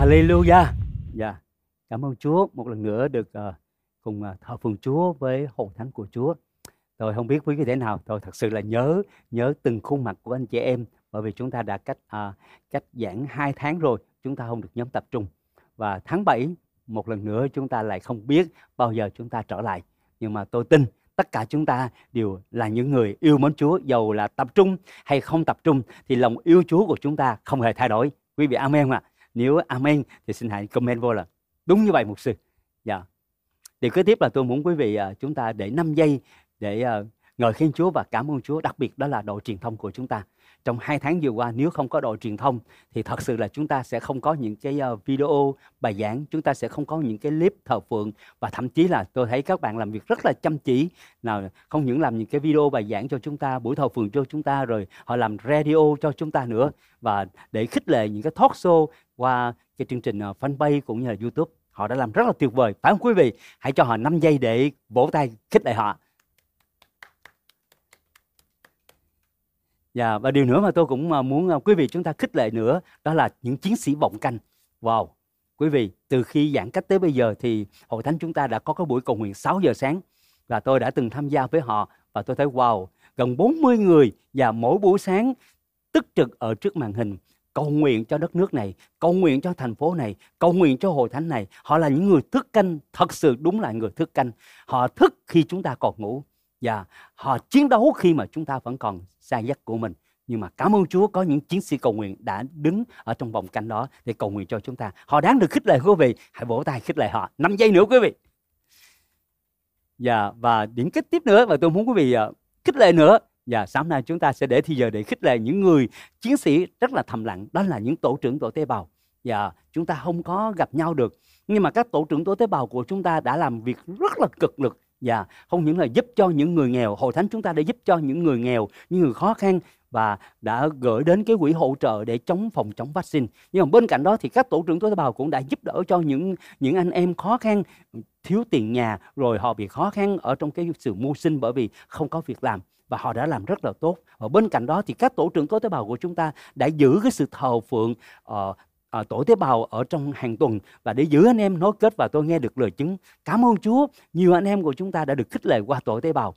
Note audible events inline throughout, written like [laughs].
Hallelujah. Dạ. Cảm ơn Chúa một lần nữa được uh, cùng uh, thờ phượng Chúa với hội thánh của Chúa. Tôi không biết quý vị thế nào, tôi thật sự là nhớ nhớ từng khuôn mặt của anh chị em bởi vì chúng ta đã cách uh, cách giảng hai tháng rồi, chúng ta không được nhóm tập trung. Và tháng 7 một lần nữa chúng ta lại không biết bao giờ chúng ta trở lại. Nhưng mà tôi tin tất cả chúng ta đều là những người yêu mến Chúa, dầu là tập trung hay không tập trung thì lòng yêu Chúa của chúng ta không hề thay đổi. Quý vị amen ạ. À. Nếu amen thì xin hãy comment vô là đúng như vậy mục sư. Dạ. Điều kế tiếp là tôi muốn quý vị uh, chúng ta để 5 giây để uh, ngợi khen Chúa và cảm ơn Chúa, đặc biệt đó là đội truyền thông của chúng ta. Trong hai tháng vừa qua nếu không có đội truyền thông thì thật sự là chúng ta sẽ không có những cái ờ, video bài giảng, chúng ta sẽ không có những cái clip thờ phượng và thậm chí là tôi thấy các bạn làm việc rất là chăm chỉ. Nào không những làm những cái video bài giảng cho chúng ta, buổi thờ phượng cho chúng ta rồi họ làm radio cho chúng ta nữa và để khích lệ những cái talk show qua cái chương trình ờ, fanpage cũng như là YouTube. Họ đã làm rất là tuyệt vời. Phải không quý vị? Hãy cho họ 5 giây để vỗ tay khích lệ họ. Dạ, và điều nữa mà tôi cũng à, muốn à, quý vị chúng ta khích lệ nữa đó là những chiến sĩ vọng canh. Wow, quý vị, từ khi giãn cách tới bây giờ thì hội thánh chúng ta đã có cái buổi cầu nguyện 6 giờ sáng và tôi đã từng tham gia với họ và tôi thấy wow, gần 40 người và mỗi buổi sáng tức trực ở trước màn hình cầu nguyện cho đất nước này, cầu nguyện cho thành phố này, cầu nguyện cho hội thánh này. Họ là những người thức canh, thật sự đúng là người thức canh. Họ thức khi chúng ta còn ngủ và họ chiến đấu khi mà chúng ta vẫn còn sai dắt của mình nhưng mà cảm ơn Chúa có những chiến sĩ cầu nguyện đã đứng ở trong vòng canh đó để cầu nguyện cho chúng ta. Họ đáng được khích lệ quý vị. Hãy vỗ tay khích lệ họ. 5 giây nữa quý vị. Dạ, và điểm kết tiếp nữa và tôi muốn quý vị uh, khích lệ nữa. Và sáng nay chúng ta sẽ để thì giờ để khích lệ những người chiến sĩ rất là thầm lặng. Đó là những tổ trưởng tổ tế bào. Và chúng ta không có gặp nhau được. Nhưng mà các tổ trưởng tổ tế bào của chúng ta đã làm việc rất là cực lực và không những là giúp cho những người nghèo hội thánh chúng ta đã giúp cho những người nghèo những người khó khăn và đã gửi đến cái quỹ hỗ trợ để chống phòng chống vaccine nhưng mà bên cạnh đó thì các tổ trưởng tế bào cũng đã giúp đỡ cho những những anh em khó khăn thiếu tiền nhà rồi họ bị khó khăn ở trong cái sự mưu sinh bởi vì không có việc làm và họ đã làm rất là tốt. và bên cạnh đó thì các tổ trưởng tế bào của chúng ta đã giữ cái sự thờ phượng uh, à, tổ tế bào ở trong hàng tuần và để giữ anh em nối kết và tôi nghe được lời chứng. Cảm ơn Chúa nhiều anh em của chúng ta đã được khích lệ qua tổ tế bào.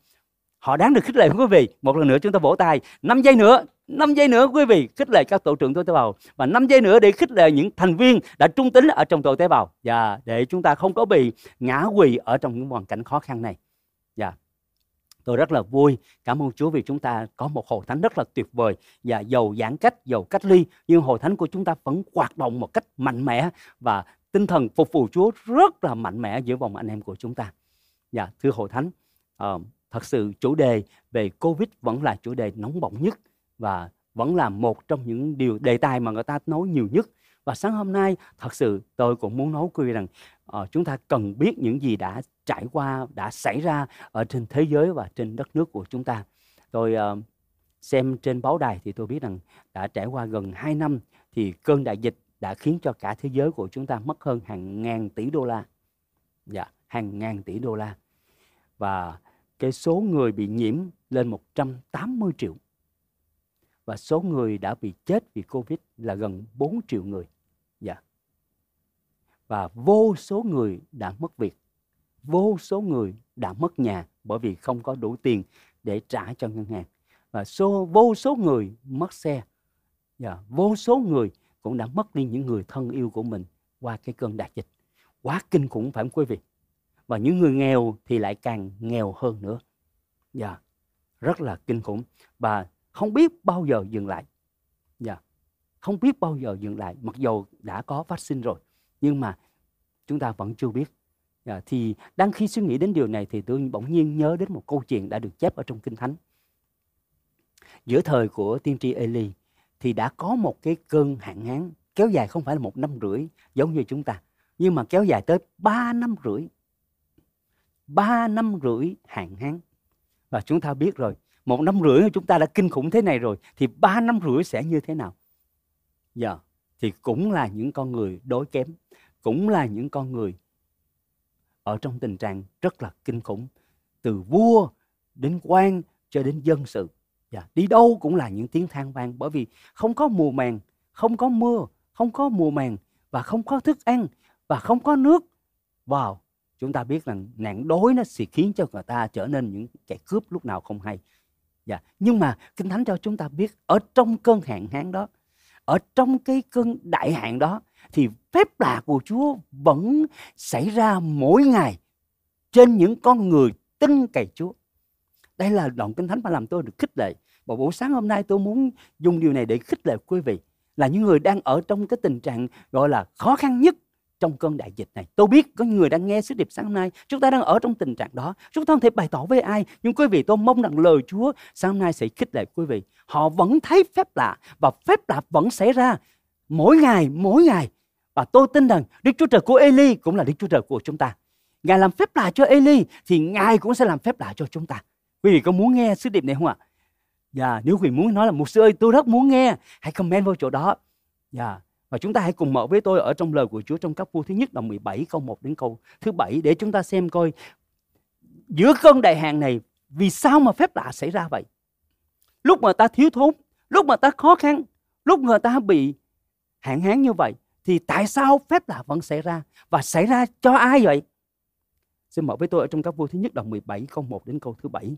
Họ đáng được khích lệ quý vị. Một lần nữa chúng ta vỗ tay. 5 giây nữa 5 giây nữa quý vị khích lệ các tổ trưởng tổ tế bào. Và 5 giây nữa để khích lệ những thành viên đã trung tín ở trong tổ tế bào. Và để chúng ta không có bị ngã quỳ ở trong những hoàn cảnh khó khăn này. Tôi rất là vui, cảm ơn Chúa vì chúng ta có một hội thánh rất là tuyệt vời và giàu giãn cách, giàu cách ly nhưng hội thánh của chúng ta vẫn hoạt động một cách mạnh mẽ và tinh thần phục vụ Chúa rất là mạnh mẽ giữa vòng anh em của chúng ta. Dạ, thưa hội thánh, uh, thật sự chủ đề về Covid vẫn là chủ đề nóng bỏng nhất và vẫn là một trong những điều đề tài mà người ta nói nhiều nhất. Và sáng hôm nay thật sự tôi cũng muốn nói quý vị rằng uh, chúng ta cần biết những gì đã trải qua đã xảy ra ở trên thế giới và trên đất nước của chúng ta. Tôi uh, xem trên báo đài thì tôi biết rằng đã trải qua gần 2 năm thì cơn đại dịch đã khiến cho cả thế giới của chúng ta mất hơn hàng ngàn tỷ đô la. Dạ, hàng ngàn tỷ đô la. Và cái số người bị nhiễm lên 180 triệu. Và số người đã bị chết vì Covid là gần 4 triệu người. Dạ. Và vô số người đã mất việc. Vô số người đã mất nhà bởi vì không có đủ tiền để trả cho ngân hàng. Và số vô số người mất xe. Dạ, vô số người cũng đã mất đi những người thân yêu của mình qua cái cơn đại dịch. Quá kinh khủng phải không quý vị? Và những người nghèo thì lại càng nghèo hơn nữa. Dạ rất là kinh khủng. Và không biết bao giờ dừng lại. Dạ. yeah, không biết bao giờ dừng lại mặc dù đã có vaccine rồi nhưng mà chúng ta vẫn chưa biết À, thì đang khi suy nghĩ đến điều này thì tôi bỗng nhiên nhớ đến một câu chuyện đã được chép ở trong Kinh Thánh. Giữa thời của tiên tri Eli thì đã có một cái cơn hạn hán kéo dài không phải là một năm rưỡi giống như chúng ta nhưng mà kéo dài tới ba năm rưỡi. ba năm rưỡi hạn hán. Và chúng ta biết rồi, một năm rưỡi chúng ta đã kinh khủng thế này rồi thì ba năm rưỡi sẽ như thế nào? Giờ thì cũng là những con người đối kém, cũng là những con người ở trong tình trạng rất là kinh khủng từ vua đến quan cho đến dân sự và đi đâu cũng là những tiếng than vang bởi vì không có mùa màng không có mưa không có mùa màng và không có thức ăn và không có nước vào chúng ta biết rằng nạn đói nó sẽ khiến cho người ta trở nên những kẻ cướp lúc nào không hay dạ. nhưng mà kinh thánh cho chúng ta biết ở trong cơn hạn hán đó ở trong cái cơn đại hạn đó, thì phép lạ của Chúa vẫn xảy ra mỗi ngày trên những con người tin cậy Chúa. Đây là đoạn kinh thánh mà làm tôi được khích lệ. Và buổi sáng hôm nay tôi muốn dùng điều này để khích lệ quý vị là những người đang ở trong cái tình trạng gọi là khó khăn nhất trong cơn đại dịch này. Tôi biết có người đang nghe sứ điệp sáng hôm nay, chúng ta đang ở trong tình trạng đó. Chúng ta không thể bày tỏ với ai, nhưng quý vị tôi mong rằng lời Chúa sáng hôm nay sẽ khích lệ quý vị. Họ vẫn thấy phép lạ và phép lạ vẫn xảy ra mỗi ngày, mỗi ngày. Và tôi tin rằng Đức Chúa Trời của Eli cũng là Đức Chúa Trời của chúng ta. Ngài làm phép lạ cho Eli thì Ngài cũng sẽ làm phép lạ cho chúng ta. Quý vị có muốn nghe sứ điệp này không ạ? Dạ, nếu quý vị muốn nói là một sư ơi tôi rất muốn nghe, hãy comment vào chỗ đó. Dạ, và chúng ta hãy cùng mở với tôi ở trong lời của Chúa trong các vua thứ nhất đoạn 17 câu 1 đến câu thứ bảy để chúng ta xem coi giữa cơn đại hạn này vì sao mà phép lạ xảy ra vậy? Lúc mà ta thiếu thốn, lúc mà ta khó khăn, lúc người ta bị hạn hán như vậy thì tại sao phép lạ vẫn xảy ra và xảy ra cho ai vậy? Xin mở với tôi ở trong các vua thứ nhất đoạn 17 câu 1 đến câu thứ 7.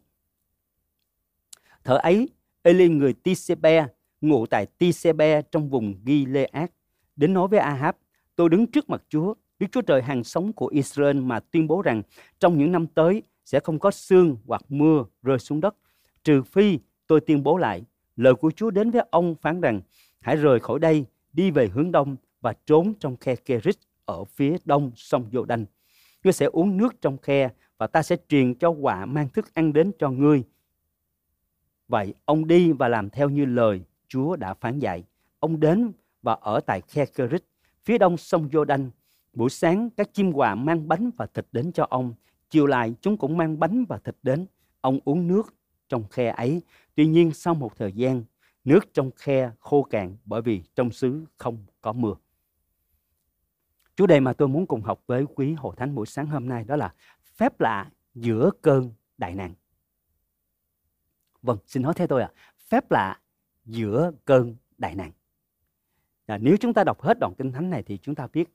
Thở ấy, Eli người Tisebe ngụ tại Tisebe trong vùng Gilead đến nói với Ahab, tôi đứng trước mặt Chúa, Đức Chúa Trời hàng sống của Israel mà tuyên bố rằng trong những năm tới sẽ không có sương hoặc mưa rơi xuống đất, trừ phi tôi tuyên bố lại. Lời của Chúa đến với ông phán rằng, hãy rời khỏi đây, đi về hướng đông và trốn trong khe Kerit ở phía đông sông Dô đanh Ngươi sẽ uống nước trong khe và ta sẽ truyền cho quả mang thức ăn đến cho ngươi. Vậy ông đi và làm theo như lời Chúa đã phán dạy. Ông đến và ở tại khe Kerit, phía đông sông Jordan. Buổi sáng các chim quà mang bánh và thịt đến cho ông. Chiều lại chúng cũng mang bánh và thịt đến. Ông uống nước trong khe ấy. Tuy nhiên sau một thời gian, nước trong khe khô cạn bởi vì trong xứ không có mưa. Chủ đề mà tôi muốn cùng học với quý hồ thánh buổi sáng hôm nay đó là phép lạ giữa cơn đại nạn. Vâng, xin nói theo tôi ạ. À. Phép lạ giữa cơn đại nạn. À, nếu chúng ta đọc hết đoạn kinh thánh này thì chúng ta biết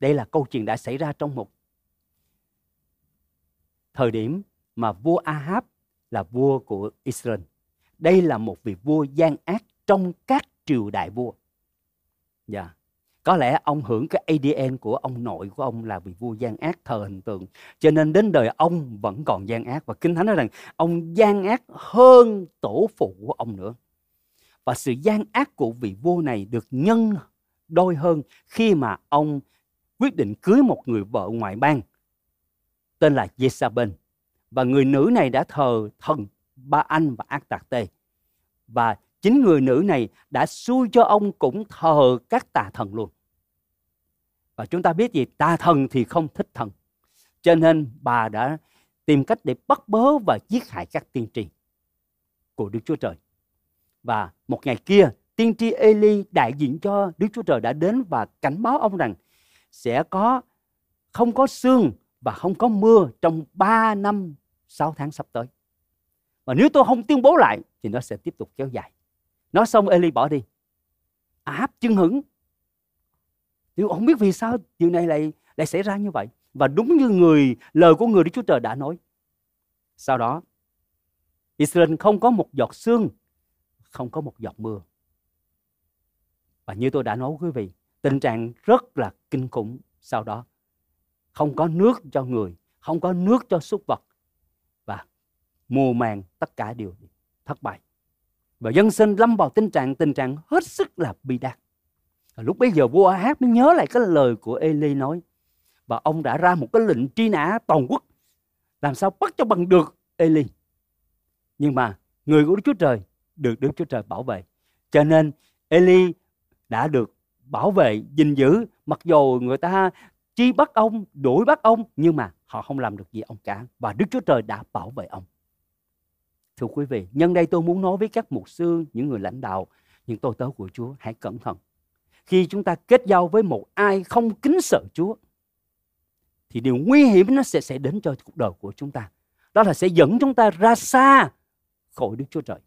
đây là câu chuyện đã xảy ra trong một thời điểm mà vua Ahab là vua của Israel. Đây là một vị vua gian ác trong các triều đại vua. Dạ. Yeah. Có lẽ ông hưởng cái ADN của ông nội của ông là vị vua gian ác thờ hình tượng. Cho nên đến đời ông vẫn còn gian ác. Và Kinh Thánh nói rằng ông gian ác hơn tổ phụ của ông nữa. Và sự gian ác của vị vua này được nhân đôi hơn khi mà ông quyết định cưới một người vợ ngoại bang, tên là Jezabel. Và người nữ này đã thờ thần Ba Anh và Ác Tạc Tê. Và chính người nữ này đã xui cho ông cũng thờ các tà thần luôn. Và chúng ta biết gì? Tà thần thì không thích thần. Cho nên bà đã tìm cách để bắt bớ và giết hại các tiên tri của Đức Chúa Trời. Và một ngày kia, tiên tri Eli đại diện cho Đức Chúa Trời đã đến và cảnh báo ông rằng sẽ có không có sương và không có mưa trong 3 năm 6 tháng sắp tới. Và nếu tôi không tuyên bố lại thì nó sẽ tiếp tục kéo dài. Nói xong Eli bỏ đi. Áp chân hững. Nhưng không biết vì sao điều này lại lại xảy ra như vậy. Và đúng như người lời của người Đức Chúa Trời đã nói. Sau đó Israel không có một giọt sương không có một giọt mưa. Và như tôi đã nói quý vị, tình trạng rất là kinh khủng sau đó. Không có nước cho người, không có nước cho súc vật. Và mùa màng tất cả đều thất bại. Và dân sinh lâm vào tình trạng tình trạng hết sức là bi đát. Lúc bấy giờ vua Hát mới nhớ lại cái lời của Eli nói. Và ông đã ra một cái lệnh truy nã toàn quốc. Làm sao bắt cho bằng được Eli. Nhưng mà người của Đức Chúa Trời được Đức Chúa Trời bảo vệ. Cho nên Eli đã được bảo vệ, gìn giữ mặc dù người ta chi bắt ông, đuổi bắt ông nhưng mà họ không làm được gì ông cả và Đức Chúa Trời đã bảo vệ ông. Thưa quý vị, nhân đây tôi muốn nói với các mục sư, những người lãnh đạo, những tôi tớ của Chúa, hãy cẩn thận. Khi chúng ta kết giao với một ai không kính sợ Chúa, thì điều nguy hiểm nó sẽ sẽ đến cho cuộc đời của chúng ta. Đó là sẽ dẫn chúng ta ra xa khỏi Đức Chúa Trời.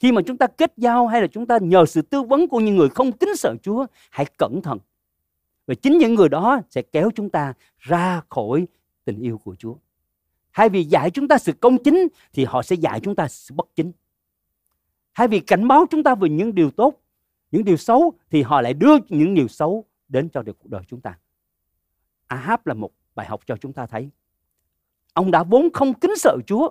Khi mà chúng ta kết giao hay là chúng ta nhờ sự tư vấn của những người không kính sợ Chúa, hãy cẩn thận. và chính những người đó sẽ kéo chúng ta ra khỏi tình yêu của Chúa. Thay vì dạy chúng ta sự công chính thì họ sẽ dạy chúng ta sự bất chính. Thay vì cảnh báo chúng ta về những điều tốt, những điều xấu thì họ lại đưa những điều xấu đến cho cuộc đời chúng ta. Ahab là một bài học cho chúng ta thấy. Ông đã vốn không kính sợ Chúa,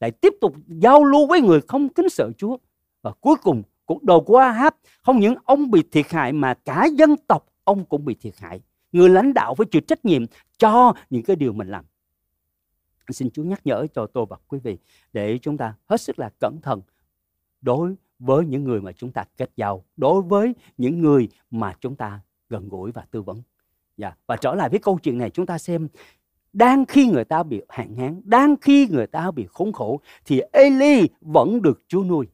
lại tiếp tục giao lưu với người không kính sợ Chúa. Và cuối cùng cuộc đời của Ahab không những ông bị thiệt hại mà cả dân tộc ông cũng bị thiệt hại. Người lãnh đạo phải chịu trách nhiệm cho những cái điều mình làm. Xin Chúa nhắc nhở cho tôi và quý vị để chúng ta hết sức là cẩn thận đối với những người mà chúng ta kết giao, đối với những người mà chúng ta gần gũi và tư vấn. Dạ. Và trở lại với câu chuyện này chúng ta xem đang khi người ta bị hạn hán, đang khi người ta bị khốn khổ thì Eli vẫn được Chúa nuôi.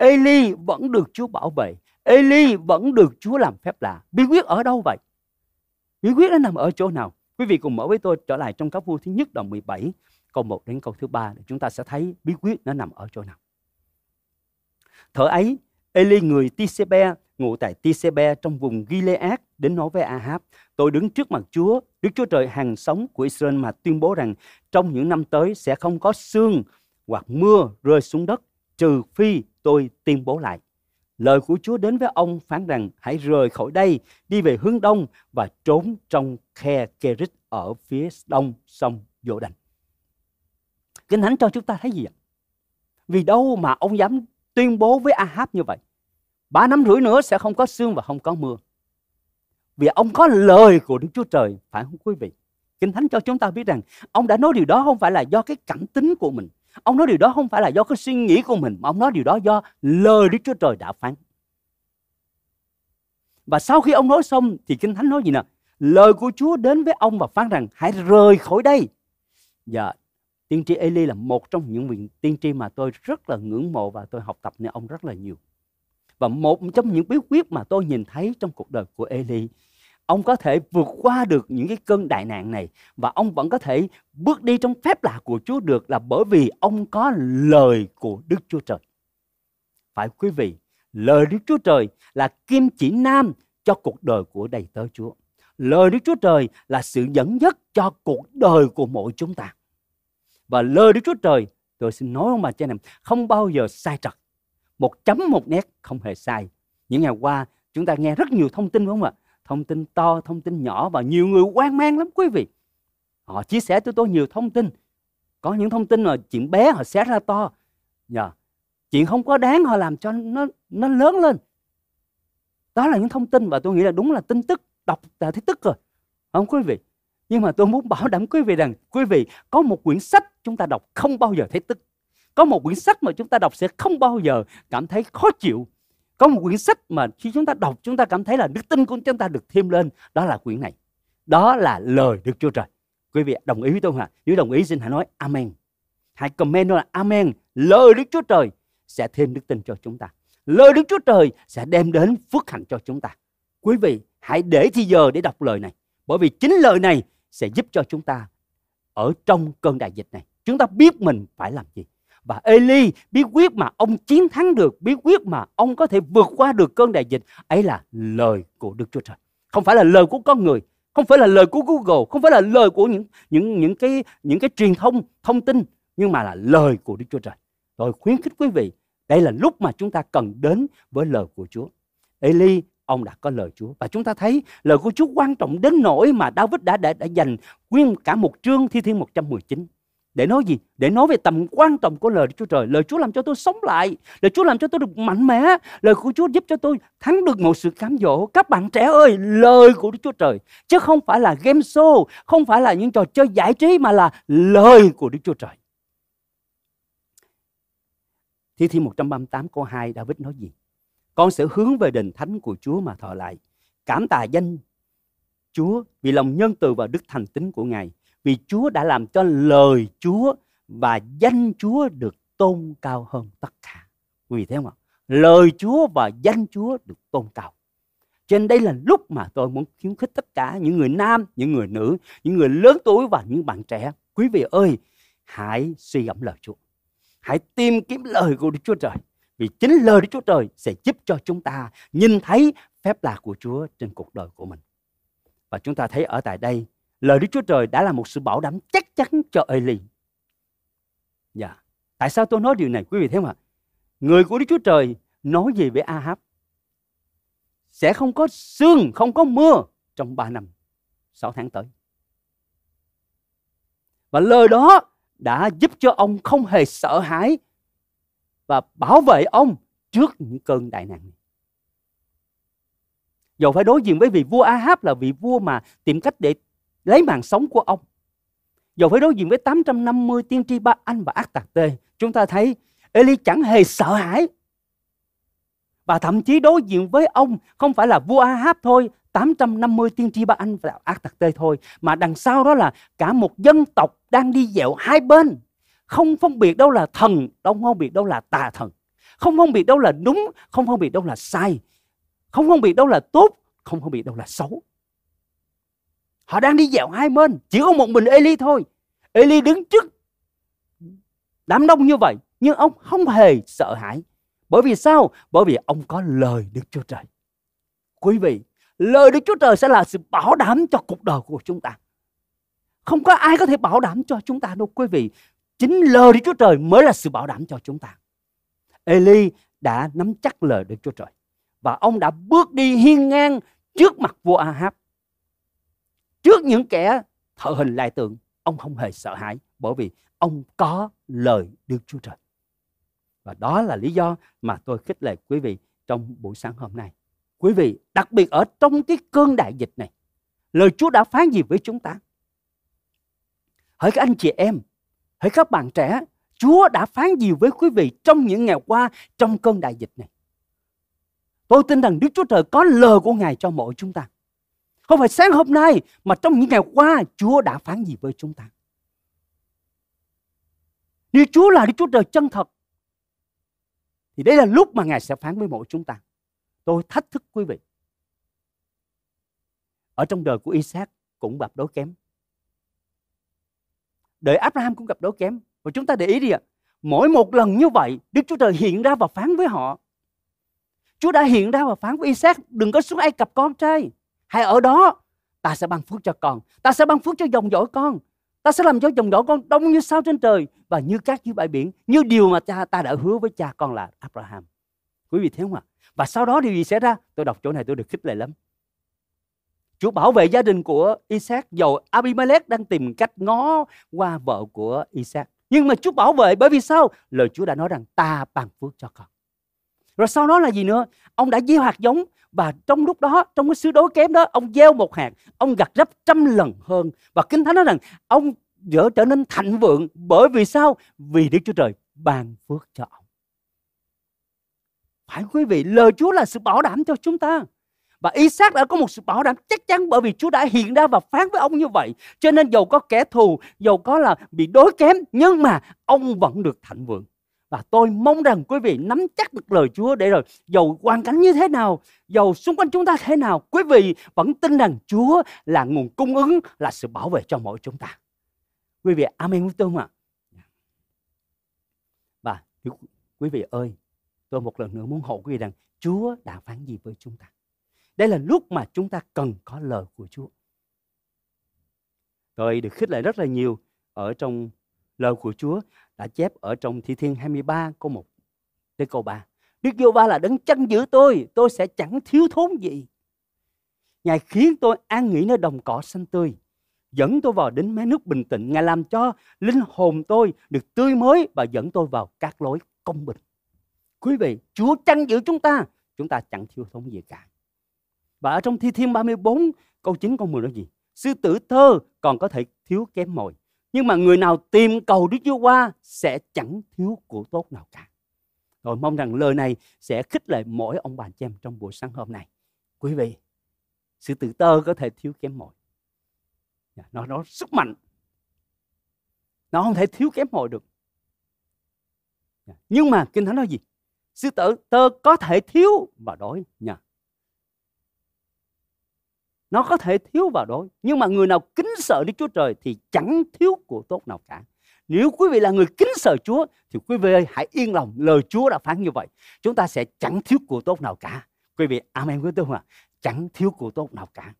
Eli vẫn được Chúa bảo vệ. Eli vẫn được Chúa làm phép lạ. Bí quyết ở đâu vậy? Bí quyết nó nằm ở chỗ nào? Quý vị cùng mở với tôi trở lại trong các vua thứ nhất đoạn 17 câu 1 đến câu thứ ba để chúng ta sẽ thấy bí quyết nó nằm ở chỗ nào. Thở ấy, Eli người Tisebe ngụ tại Tisebe trong vùng Gilead đến nói với Ahab, tôi đứng trước mặt Chúa, Đức Chúa Trời hàng sống của Israel mà tuyên bố rằng trong những năm tới sẽ không có sương hoặc mưa rơi xuống đất trừ phi tôi tuyên bố lại. Lời của Chúa đến với ông phán rằng hãy rời khỏi đây, đi về hướng đông và trốn trong khe Kerit ở phía đông sông Dô Đành. Kinh Thánh cho chúng ta thấy gì ạ? Vì đâu mà ông dám tuyên bố với Ahab như vậy? Ba năm rưỡi nữa sẽ không có sương và không có mưa. Vì ông có lời của Đức Chúa Trời, phải không quý vị? Kinh Thánh cho chúng ta biết rằng ông đã nói điều đó không phải là do cái cảm tính của mình. Ông nói điều đó không phải là do cái suy nghĩ của mình, mà ông nói điều đó do lời Đức Chúa Trời đã phán. Và sau khi ông nói xong thì Kinh Thánh nói gì nè? Lời của Chúa đến với ông và phán rằng hãy rời khỏi đây. Dạ, tiên tri Eli là một trong những vị tiên tri mà tôi rất là ngưỡng mộ và tôi học tập nơi ông rất là nhiều. Và một trong những bí quyết mà tôi nhìn thấy trong cuộc đời của Eli, ông có thể vượt qua được những cái cơn đại nạn này và ông vẫn có thể bước đi trong phép lạ của Chúa được là bởi vì ông có lời của Đức Chúa Trời. Phải quý vị, lời Đức Chúa Trời là kim chỉ nam cho cuộc đời của đầy tớ Chúa. Lời Đức Chúa Trời là sự dẫn dắt cho cuộc đời của mỗi chúng ta. Và lời Đức Chúa Trời, tôi xin nói ông bà cha em, không bao giờ sai trật. Một chấm một nét không hề sai. Những ngày qua chúng ta nghe rất nhiều thông tin đúng không ạ? Thông tin to, thông tin nhỏ và nhiều người quan mang lắm quý vị. Họ chia sẻ với tôi nhiều thông tin. Có những thông tin mà chuyện bé họ xé ra to. Yeah. Dạ. Chuyện không có đáng họ làm cho nó nó lớn lên. Đó là những thông tin và tôi nghĩ là đúng là tin tức, đọc là thấy tức rồi. Không quý vị? Nhưng mà tôi muốn bảo đảm quý vị rằng quý vị có một quyển sách chúng ta đọc không bao giờ thấy tức. Có một quyển sách mà chúng ta đọc sẽ không bao giờ cảm thấy khó chịu. Có một quyển sách mà khi chúng ta đọc, chúng ta cảm thấy là đức tin của chúng ta được thêm lên. Đó là quyển này. Đó là lời Đức Chúa Trời. Quý vị đồng ý với tôi không ạ? Nếu đồng ý, xin hãy nói Amen. Hãy comment là Amen. Lời Đức Chúa Trời sẽ thêm đức tin cho chúng ta. Lời Đức Chúa Trời sẽ đem đến phước hạnh cho chúng ta. Quý vị, hãy để thì giờ để đọc lời này. Bởi vì chính lời này sẽ giúp cho chúng ta ở trong cơn đại dịch này. Chúng ta biết mình phải làm gì. Và Eli bí quyết mà ông chiến thắng được, bí quyết mà ông có thể vượt qua được cơn đại dịch ấy là lời của Đức Chúa Trời. Không phải là lời của con người, không phải là lời của Google, không phải là lời của những những những cái những cái truyền thông thông tin, nhưng mà là lời của Đức Chúa Trời. Tôi khuyến khích quý vị, đây là lúc mà chúng ta cần đến với lời của Chúa. Eli ông đã có lời Chúa và chúng ta thấy lời của Chúa quan trọng đến nỗi mà David đã đã, đã dành nguyên cả một chương thi thiên 119 để nói gì? Để nói về tầm quan trọng của lời Chúa Trời. Lời Chúa làm cho tôi sống lại. Lời Chúa làm cho tôi được mạnh mẽ. Lời của Chúa giúp cho tôi thắng được một sự cám dỗ. Các bạn trẻ ơi, lời của Đức Chúa Trời. Chứ không phải là game show, không phải là những trò chơi giải trí mà là lời của Đức Chúa Trời. Thi Thiên 138 câu 2 David nói gì? Con sẽ hướng về đền thánh của Chúa mà thờ lại. Cảm tạ danh Chúa vì lòng nhân từ và đức thành tín của Ngài. Vì Chúa đã làm cho lời Chúa và danh Chúa được tôn cao hơn tất cả. Vì thế mà? Lời Chúa và danh Chúa được tôn cao. Trên đây là lúc mà tôi muốn khuyến khích tất cả những người nam, những người nữ, những người lớn tuổi và những bạn trẻ. Quý vị ơi, hãy suy gẫm lời Chúa. Hãy tìm kiếm lời của Đức Chúa Trời. Vì chính lời Đức Chúa Trời sẽ giúp cho chúng ta nhìn thấy phép lạ của Chúa trên cuộc đời của mình. Và chúng ta thấy ở tại đây, lời Đức Chúa Trời đã là một sự bảo đảm chắc chắn cho Eli. Dạ. Tại sao tôi nói điều này quý vị thấy không ạ? Người của Đức Chúa Trời nói gì với Ahab? Sẽ không có sương, không có mưa trong 3 năm, 6 tháng tới. Và lời đó đã giúp cho ông không hề sợ hãi và bảo vệ ông trước những cơn đại nạn Dầu phải đối diện với vị vua Ahab là vị vua mà tìm cách để lấy mạng sống của ông. Dù phải đối diện với 850 tiên tri ba anh và ác tạc tê. Chúng ta thấy Eli chẳng hề sợ hãi. Và thậm chí đối diện với ông không phải là vua Ahab thôi, 850 tiên tri ba anh và ác tạc tê thôi. Mà đằng sau đó là cả một dân tộc đang đi dẹo hai bên. Không phân biệt đâu là thần, đâu không biệt đâu là tà thần. Không phân biệt đâu là đúng, không phân biệt đâu là sai. Không phân biệt đâu là tốt, không phân biệt đâu là xấu. Họ đang đi dạo hai bên, chỉ có một mình Eli thôi. Eli đứng trước đám đông như vậy, nhưng ông không hề sợ hãi. Bởi vì sao? Bởi vì ông có lời Đức Chúa Trời. Quý vị, lời Đức Chúa Trời sẽ là sự bảo đảm cho cuộc đời của chúng ta. Không có ai có thể bảo đảm cho chúng ta đâu quý vị. Chính lời Đức Chúa Trời mới là sự bảo đảm cho chúng ta. Eli đã nắm chắc lời Đức Chúa Trời và ông đã bước đi hiên ngang trước mặt vua Ahab. Trước những kẻ thợ hình lai tượng, ông không hề sợ hãi bởi vì ông có lời Đức Chúa Trời. Và đó là lý do mà tôi khích lệ quý vị trong buổi sáng hôm nay. Quý vị, đặc biệt ở trong cái cơn đại dịch này, lời Chúa đã phán gì với chúng ta? Hỡi các anh chị em, hỡi các bạn trẻ, Chúa đã phán gì với quý vị trong những ngày qua trong cơn đại dịch này? Tôi tin rằng Đức Chúa Trời có lời của Ngài cho mỗi chúng ta. Không phải sáng hôm nay mà trong những ngày qua Chúa đã phán gì với chúng ta. Nếu Chúa là Đức Chúa Trời chân thật thì đây là lúc mà Ngài sẽ phán với mỗi chúng ta. Tôi thách thức quý vị. Ở trong đời của Isaac cũng gặp đối kém. Đời Abraham cũng gặp đối kém. Và chúng ta để ý đi ạ. Mỗi một lần như vậy, Đức Chúa Trời hiện ra và phán với họ. Chúa đã hiện ra và phán với Isaac, đừng có xuống Ai Cập con trai. Hãy ở đó, ta sẽ ban phước cho con. Ta sẽ ban phước cho dòng dõi con. Ta sẽ làm cho dòng dõi con đông như sao trên trời và như cát dưới bãi biển. Như điều mà cha ta đã hứa với cha con là Abraham. Quý vị thấy không ạ? Và sau đó điều gì xảy ra? Tôi đọc chỗ này tôi được khích lệ lắm. Chúa bảo vệ gia đình của Isaac dầu Abimelech đang tìm cách ngó qua vợ của Isaac. Nhưng mà Chúa bảo vệ bởi vì sao? Lời Chúa đã nói rằng ta ban phước cho con. Rồi sau đó là gì nữa? Ông đã gieo hạt giống và trong lúc đó, trong cái xứ đối kém đó, ông gieo một hạt, ông gặt gấp trăm lần hơn. Và Kinh Thánh nói rằng ông trở trở nên thạnh vượng bởi vì sao? Vì Đức Chúa Trời ban phước cho ông. Phải quý vị, lời Chúa là sự bảo đảm cho chúng ta. Và Isaac đã có một sự bảo đảm chắc chắn bởi vì Chúa đã hiện ra và phán với ông như vậy. Cho nên dầu có kẻ thù, dầu có là bị đối kém, nhưng mà ông vẫn được thạnh vượng. Và tôi mong rằng quý vị nắm chắc được lời Chúa để rồi dầu hoàn cảnh như thế nào, dầu xung quanh chúng ta thế nào, quý vị vẫn tin rằng Chúa là nguồn cung ứng, là sự bảo vệ cho mỗi chúng ta. Quý vị, amen với tôi không ạ? Và quý vị ơi, tôi một lần nữa muốn hộ quý vị rằng Chúa đã phán gì với chúng ta. Đây là lúc mà chúng ta cần có lời của Chúa. Tôi được khích lệ rất là nhiều ở trong lời của Chúa đã chép ở trong Thi Thiên 23 câu 1 đến câu 3. Đức giê va là đấng chăn giữ tôi, tôi sẽ chẳng thiếu thốn gì. Ngài khiến tôi an nghỉ nơi đồng cỏ xanh tươi, dẫn tôi vào đến mé nước bình tĩnh. Ngài làm cho linh hồn tôi được tươi mới và dẫn tôi vào các lối công bình. Quý vị, Chúa chăn giữ chúng ta, chúng ta chẳng thiếu thốn gì cả. Và ở trong Thi Thiên 34 câu 9 câu 10 nói gì? Sư tử thơ còn có thể thiếu kém mồi. Nhưng mà người nào tìm cầu Đức Chúa qua sẽ chẳng thiếu của tốt nào cả. Rồi mong rằng lời này sẽ khích lệ mỗi ông bà chị em trong buổi sáng hôm nay. Quý vị, sự tự tơ có thể thiếu kém mọi. Dạ, nó nó sức mạnh. Nó không thể thiếu kém mọi được. Dạ, nhưng mà Kinh Thánh nói gì? sự tự tơ có thể thiếu và đói. Nha nó có thể thiếu vào đó nhưng mà người nào kính sợ Đức Chúa Trời thì chẳng thiếu của tốt nào cả nếu quý vị là người kính sợ Chúa thì quý vị ơi, hãy yên lòng lời Chúa đã phán như vậy chúng ta sẽ chẳng thiếu của tốt nào cả quý vị amen với tôi không ạ chẳng thiếu của tốt nào cả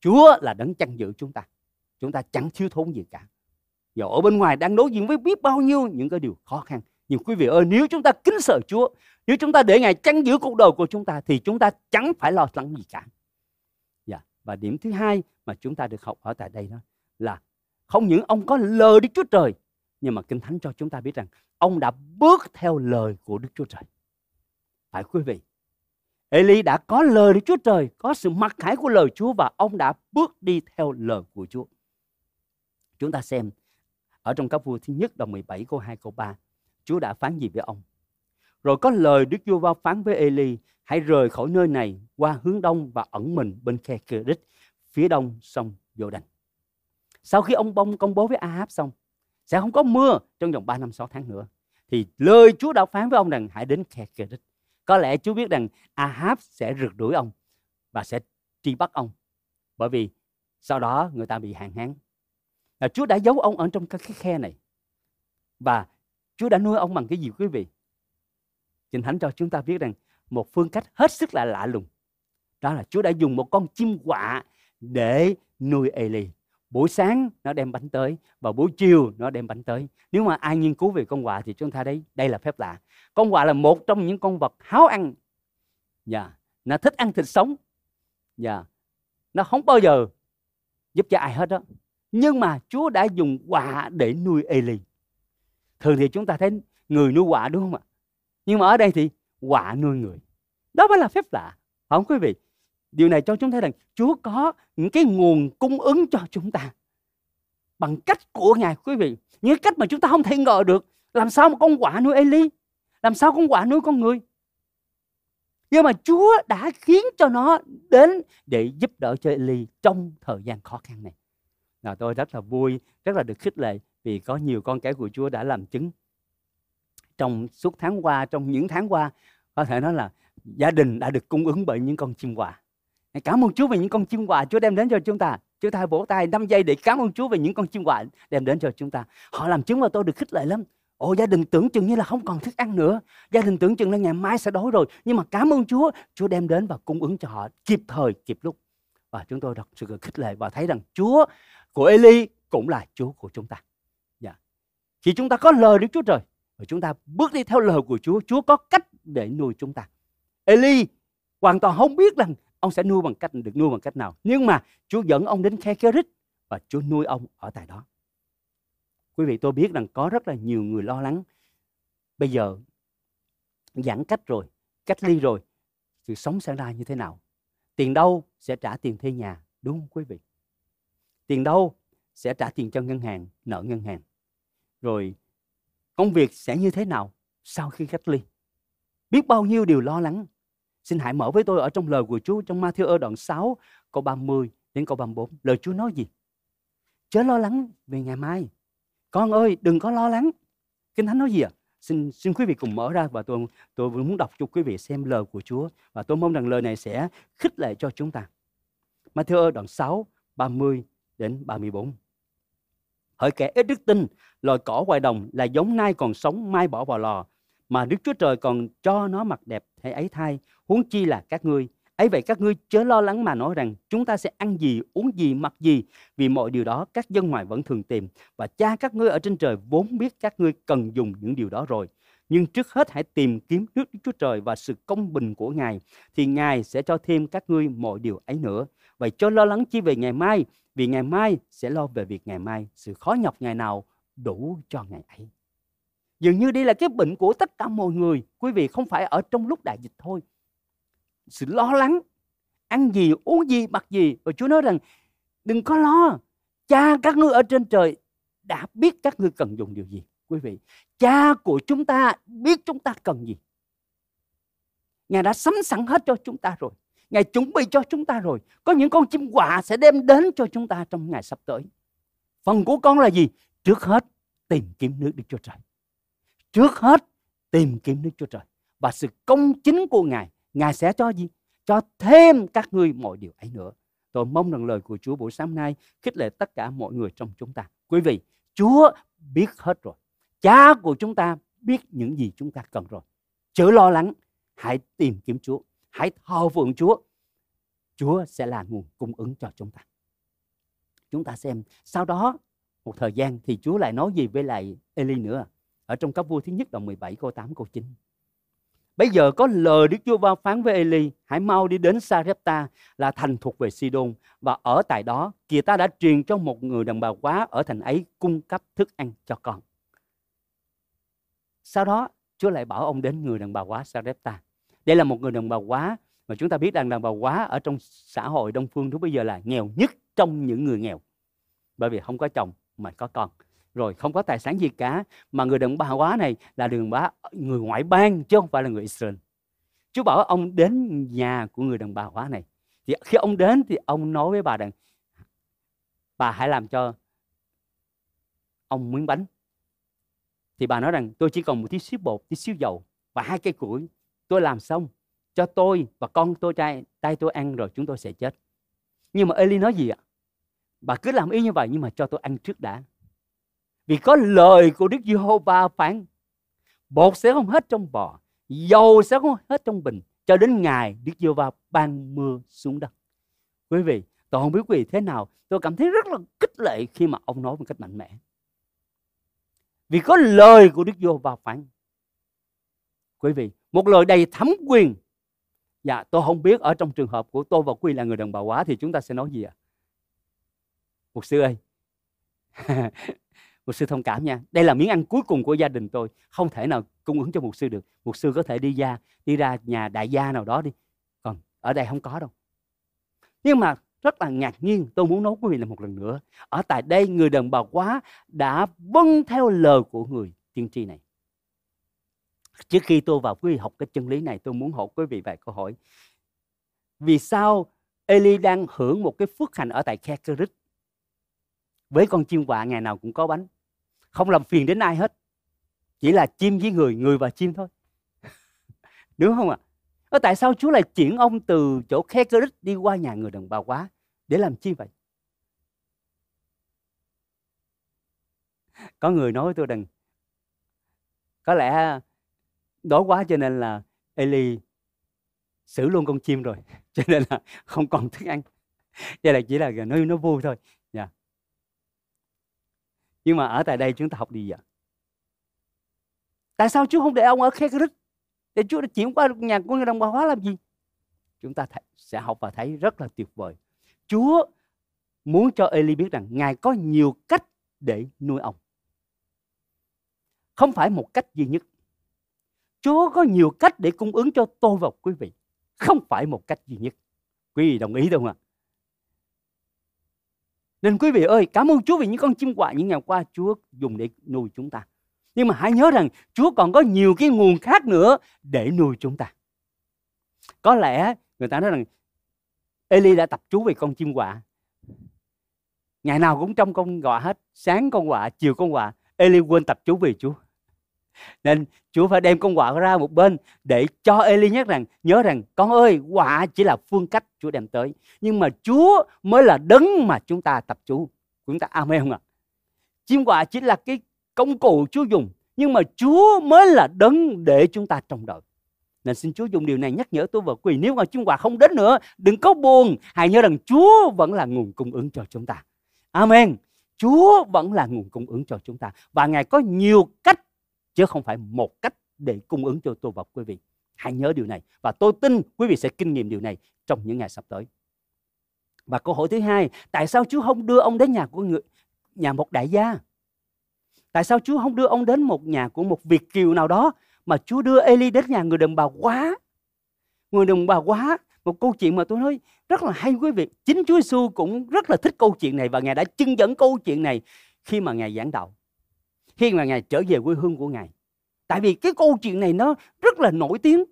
Chúa là đấng chăn giữ chúng ta. Chúng ta chẳng thiếu thốn gì cả. Dù ở bên ngoài đang đối diện với biết bao nhiêu những cái điều khó khăn. Nhưng quý vị ơi, nếu chúng ta kính sợ Chúa, nếu chúng ta để Ngài chăn giữ cuộc đời của chúng ta thì chúng ta chẳng phải lo lắng gì cả. Và điểm thứ hai mà chúng ta được học ở tại đây đó là không những ông có lời Đức Chúa Trời nhưng mà Kinh Thánh cho chúng ta biết rằng ông đã bước theo lời của Đức Chúa Trời. Phải quý vị, Eli đã có lời Đức Chúa Trời, có sự mặc khải của lời Chúa và ông đã bước đi theo lời của Chúa. Chúng ta xem ở trong các vua thứ nhất đoạn 17 câu 2 câu 3, Chúa đã phán gì với ông? Rồi có lời Đức Chúa Va phán với Eli, hãy rời khỏi nơi này qua hướng đông và ẩn mình bên khe Kerit, phía đông sông Giô Đành. Sau khi ông bông công bố với Ahab xong, sẽ không có mưa trong vòng 3 năm 6 tháng nữa. Thì lời Chúa đã phán với ông rằng hãy đến khe Kerit. Có lẽ Chúa biết rằng Ahab sẽ rượt đuổi ông và sẽ truy bắt ông. Bởi vì sau đó người ta bị hạn hán. Là Chúa đã giấu ông ở trong cái khe này. Và Chúa đã nuôi ông bằng cái gì quý vị? Kinh Thánh cho chúng ta biết rằng một phương cách hết sức là lạ lùng. Đó là Chúa đã dùng một con chim quạ để nuôi Eli. Buổi sáng nó đem bánh tới và buổi chiều nó đem bánh tới. Nếu mà ai nghiên cứu về con quạ thì chúng ta thấy đây là phép lạ. Con quạ là một trong những con vật háo ăn. Dạ, yeah. nó thích ăn thịt sống. Dạ. Yeah. Nó không bao giờ giúp cho ai hết đó. Nhưng mà Chúa đã dùng quạ để nuôi Eli. Thường thì chúng ta thấy người nuôi quạ đúng không ạ? Nhưng mà ở đây thì quả nuôi người. Đó mới là phép lạ. Không quý vị? Điều này cho chúng thấy rằng Chúa có những cái nguồn cung ứng cho chúng ta bằng cách của Ngài quý vị. Những cách mà chúng ta không thể ngờ được. Làm sao mà con quả nuôi Eli? Làm sao con quả nuôi con người? Nhưng mà Chúa đã khiến cho nó đến để giúp đỡ cho Eli trong thời gian khó khăn này. Là tôi rất là vui, rất là được khích lệ vì có nhiều con cái của Chúa đã làm chứng trong suốt tháng qua, trong những tháng qua có thể nói là gia đình đã được cung ứng bởi những con chim quà Cảm ơn Chúa về những con chim quà Chúa đem đến cho chúng ta. Chúng ta vỗ tay 5 giây để cảm ơn Chúa về những con chim quà đem đến cho chúng ta. Họ làm chứng và tôi được khích lệ lắm. Ồ gia đình tưởng chừng như là không còn thức ăn nữa. Gia đình tưởng chừng là ngày mai sẽ đói rồi. Nhưng mà cảm ơn Chúa, Chúa đem đến và cung ứng cho họ kịp thời, kịp lúc. Và chúng tôi thật sự khích lệ và thấy rằng Chúa của Eli cũng là Chúa của chúng ta. Dạ. Khi chúng ta có lời Đức Chúa Trời và chúng ta bước đi theo lời của Chúa, Chúa có cách để nuôi chúng ta. Eli hoàn toàn không biết rằng ông sẽ nuôi bằng cách được nuôi bằng cách nào. Nhưng mà Chúa dẫn ông đến khe Kerit và Chúa nuôi ông ở tại đó. Quý vị tôi biết rằng có rất là nhiều người lo lắng. Bây giờ giãn cách rồi cách ly rồi sự sống sẽ ra như thế nào? Tiền đâu sẽ trả tiền thuê nhà đúng không quý vị? Tiền đâu sẽ trả tiền cho ngân hàng nợ ngân hàng? Rồi công việc sẽ như thế nào sau khi cách ly biết bao nhiêu điều lo lắng Xin hãy mở với tôi ở trong lời của Chúa trong Matthew đoạn 6 câu 30 đến câu 34. Lời Chúa nói gì? Chớ lo lắng về ngày mai. Con ơi, đừng có lo lắng. Kinh Thánh nói gì ạ? À? Xin xin quý vị cùng mở ra và tôi tôi muốn đọc cho quý vị xem lời của Chúa và tôi mong rằng lời này sẽ khích lệ cho chúng ta. Matthew đoạn 6 30 đến 34. Hỡi kẻ ít đức tin, loài cỏ ngoài đồng là giống nay còn sống mai bỏ vào lò, mà Đức Chúa Trời còn cho nó mặt đẹp hay ấy thai, huống chi là các ngươi. ấy vậy các ngươi chớ lo lắng mà nói rằng chúng ta sẽ ăn gì, uống gì, mặc gì, vì mọi điều đó các dân ngoài vẫn thường tìm và cha các ngươi ở trên trời vốn biết các ngươi cần dùng những điều đó rồi. Nhưng trước hết hãy tìm kiếm nước Đức Chúa Trời và sự công bình của Ngài thì Ngài sẽ cho thêm các ngươi mọi điều ấy nữa. Vậy cho lo lắng chi về ngày mai, vì ngày mai sẽ lo về việc ngày mai, sự khó nhọc ngày nào đủ cho ngày ấy. Dường như đây là cái bệnh của tất cả mọi người. Quý vị không phải ở trong lúc đại dịch thôi. Sự lo lắng, ăn gì, uống gì, mặc gì. Và Chúa nói rằng đừng có lo. Cha các ngươi ở trên trời đã biết các ngươi cần dùng điều gì. Quý vị, cha của chúng ta biết chúng ta cần gì. Ngài đã sắm sẵn hết cho chúng ta rồi. Ngài chuẩn bị cho chúng ta rồi. Có những con chim quạ sẽ đem đến cho chúng ta trong ngày sắp tới. Phần của con là gì? Trước hết tìm kiếm nước Đức Chúa Trời trước hết tìm kiếm Đức Chúa Trời và sự công chính của Ngài, Ngài sẽ cho gì? Cho thêm các ngươi mọi điều ấy nữa. Tôi mong rằng lời của Chúa buổi sáng nay khích lệ tất cả mọi người trong chúng ta. Quý vị, Chúa biết hết rồi. Cha của chúng ta biết những gì chúng ta cần rồi. Chớ lo lắng, hãy tìm kiếm Chúa, hãy thờ phượng Chúa. Chúa sẽ là nguồn cung ứng cho chúng ta. Chúng ta xem, sau đó một thời gian thì Chúa lại nói gì với lại Eli nữa. Ở trong các vua thứ nhất đoạn 17 câu 8 câu 9. Bây giờ có lời Đức Chúa Va phán với Eli, hãy mau đi đến Sarepta là thành thuộc về Sidon và ở tại đó kìa ta đã truyền cho một người đàn bà quá ở thành ấy cung cấp thức ăn cho con. Sau đó Chúa lại bảo ông đến người đàn bà quá Sarepta. Đây là một người đàn bà quá. Mà chúng ta biết rằng đàn bà quá ở trong xã hội Đông Phương lúc bây giờ là nghèo nhất trong những người nghèo. Bởi vì không có chồng mà có con. Rồi không có tài sản gì cả. Mà người đàn bà quá này là đường bá người ngoại bang chứ không phải là người Israel. Chúa bảo ông đến nhà của người đàn bà quá này. Thì khi ông đến thì ông nói với bà rằng, bà hãy làm cho ông miếng bánh. Thì bà nói rằng, tôi chỉ còn một tí xíu bột, tí xíu dầu và hai cây củi tôi làm xong, cho tôi và con tôi trai, tay tôi ăn rồi chúng tôi sẽ chết. Nhưng mà Eli nói gì ạ? Bà cứ làm y như vậy nhưng mà cho tôi ăn trước đã. Vì có lời của Đức Giê-hô-va phán, bột sẽ không hết trong bò, dầu sẽ không hết trong bình, cho đến ngày Đức Giê-hô-va ban mưa xuống đất. Quý vị, tôi không biết quý vị thế nào. Tôi cảm thấy rất là kích lệ khi mà ông nói một cách mạnh mẽ. Vì có lời của Đức Giê-hô-va phán quý vị, một lời đầy thẩm quyền. Dạ tôi không biết ở trong trường hợp của tôi và quy là người đồng bào quá thì chúng ta sẽ nói gì ạ? À? một sư ơi. [laughs] Một sư thông cảm nha. Đây là miếng ăn cuối cùng của gia đình tôi. Không thể nào cung ứng cho một sư được. Một sư có thể đi ra đi ra nhà đại gia nào đó đi. Còn ở đây không có đâu. Nhưng mà rất là ngạc nhiên, tôi muốn nói quý vị là một lần nữa. Ở tại đây người đàn bà quá đã vâng theo lời của người tiên tri này trước khi tôi vào quý vị học cái chân lý này, tôi muốn hỏi quý vị vài câu hỏi. Vì sao Eli đang hưởng một cái phước hạnh ở tại Khe với con chim quạ ngày nào cũng có bánh. Không làm phiền đến ai hết. Chỉ là chim với người người và chim thôi. [laughs] Đúng không ạ? À? tại sao Chúa lại chuyển ông từ chỗ khe cơ đi qua nhà người đồng bào quá để làm chi vậy? Có người nói với tôi rằng, có lẽ đói quá cho nên là Eli xử luôn con chim rồi. [laughs] Cho nên là không còn thức ăn. Đây là chỉ là nói nó vui thôi. Nha. nhưng mà ở tại đây chúng ta học đi vậy tại sao Chúa không để ông ở khe rít để Chúa đã chuyển qua nhà của người đồng bào hóa làm gì? Chúng ta th- sẽ học và thấy rất là tuyệt vời. Chúa muốn cho Eli biết rằng Ngài có nhiều cách để nuôi ông. Không phải một cách duy nhất. Chúa có nhiều cách để cung ứng cho tôi và quý vị không phải một cách duy nhất quý vị đồng ý không ạ nên quý vị ơi, cảm ơn Chúa vì những con chim quạ những ngày qua Chúa dùng để nuôi chúng ta. Nhưng mà hãy nhớ rằng Chúa còn có nhiều cái nguồn khác nữa để nuôi chúng ta. Có lẽ người ta nói rằng Eli đã tập chú về con chim quạ. Ngày nào cũng trong con quạ hết. Sáng con quạ, chiều con quạ. Eli quên tập chú về Chúa. Nên Chúa phải đem con quạ ra một bên để cho Eli nhắc rằng nhớ rằng con ơi quạ chỉ là phương cách Chúa đem tới. Nhưng mà Chúa mới là đấng mà chúng ta tập chú. Chúng ta amen không ạ? Chim quạ chỉ là cái công cụ Chúa dùng. Nhưng mà Chúa mới là đấng để chúng ta trông đợi. Nên xin Chúa dùng điều này nhắc nhở tôi và quý Nếu mà chim quạ không đến nữa, đừng có buồn. Hãy nhớ rằng Chúa vẫn là nguồn cung ứng cho chúng ta. Amen. Chúa vẫn là nguồn cung ứng cho chúng ta. Và Ngài có nhiều cách chứ không phải một cách để cung ứng cho tôi và quý vị. Hãy nhớ điều này và tôi tin quý vị sẽ kinh nghiệm điều này trong những ngày sắp tới. Và câu hỏi thứ hai, tại sao Chúa không đưa ông đến nhà của người nhà một đại gia? Tại sao Chúa không đưa ông đến một nhà của một Việt kiều nào đó mà Chúa đưa Eli đến nhà người đồng bà quá? Người đồng bà quá, một câu chuyện mà tôi nói rất là hay quý vị. Chính Chúa Giêsu cũng rất là thích câu chuyện này và Ngài đã chưng dẫn câu chuyện này khi mà Ngài giảng đạo khi mà Ngài trở về quê hương của Ngài. Tại vì cái câu chuyện này nó rất là nổi tiếng.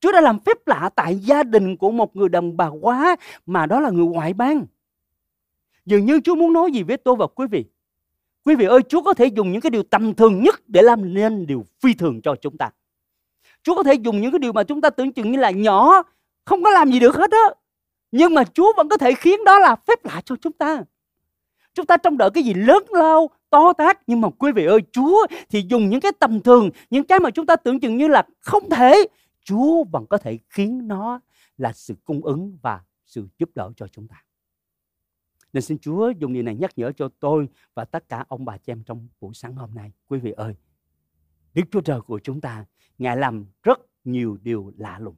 Chúa đã làm phép lạ tại gia đình của một người đàn bà quá mà đó là người ngoại bang. Dường như Chúa muốn nói gì với tôi và quý vị. Quý vị ơi, Chúa có thể dùng những cái điều tầm thường nhất để làm nên điều phi thường cho chúng ta. Chúa có thể dùng những cái điều mà chúng ta tưởng chừng như là nhỏ, không có làm gì được hết á. Nhưng mà Chúa vẫn có thể khiến đó là phép lạ cho chúng ta. Chúng ta trông đợi cái gì lớn lao, to tát. Nhưng mà quý vị ơi, Chúa thì dùng những cái tầm thường, những cái mà chúng ta tưởng chừng như là không thể. Chúa vẫn có thể khiến nó là sự cung ứng và sự giúp đỡ cho chúng ta. Nên xin Chúa dùng điều này nhắc nhở cho tôi và tất cả ông bà chị em trong buổi sáng hôm nay. Quý vị ơi, Đức Chúa Trời của chúng ta, Ngài làm rất nhiều điều lạ lùng.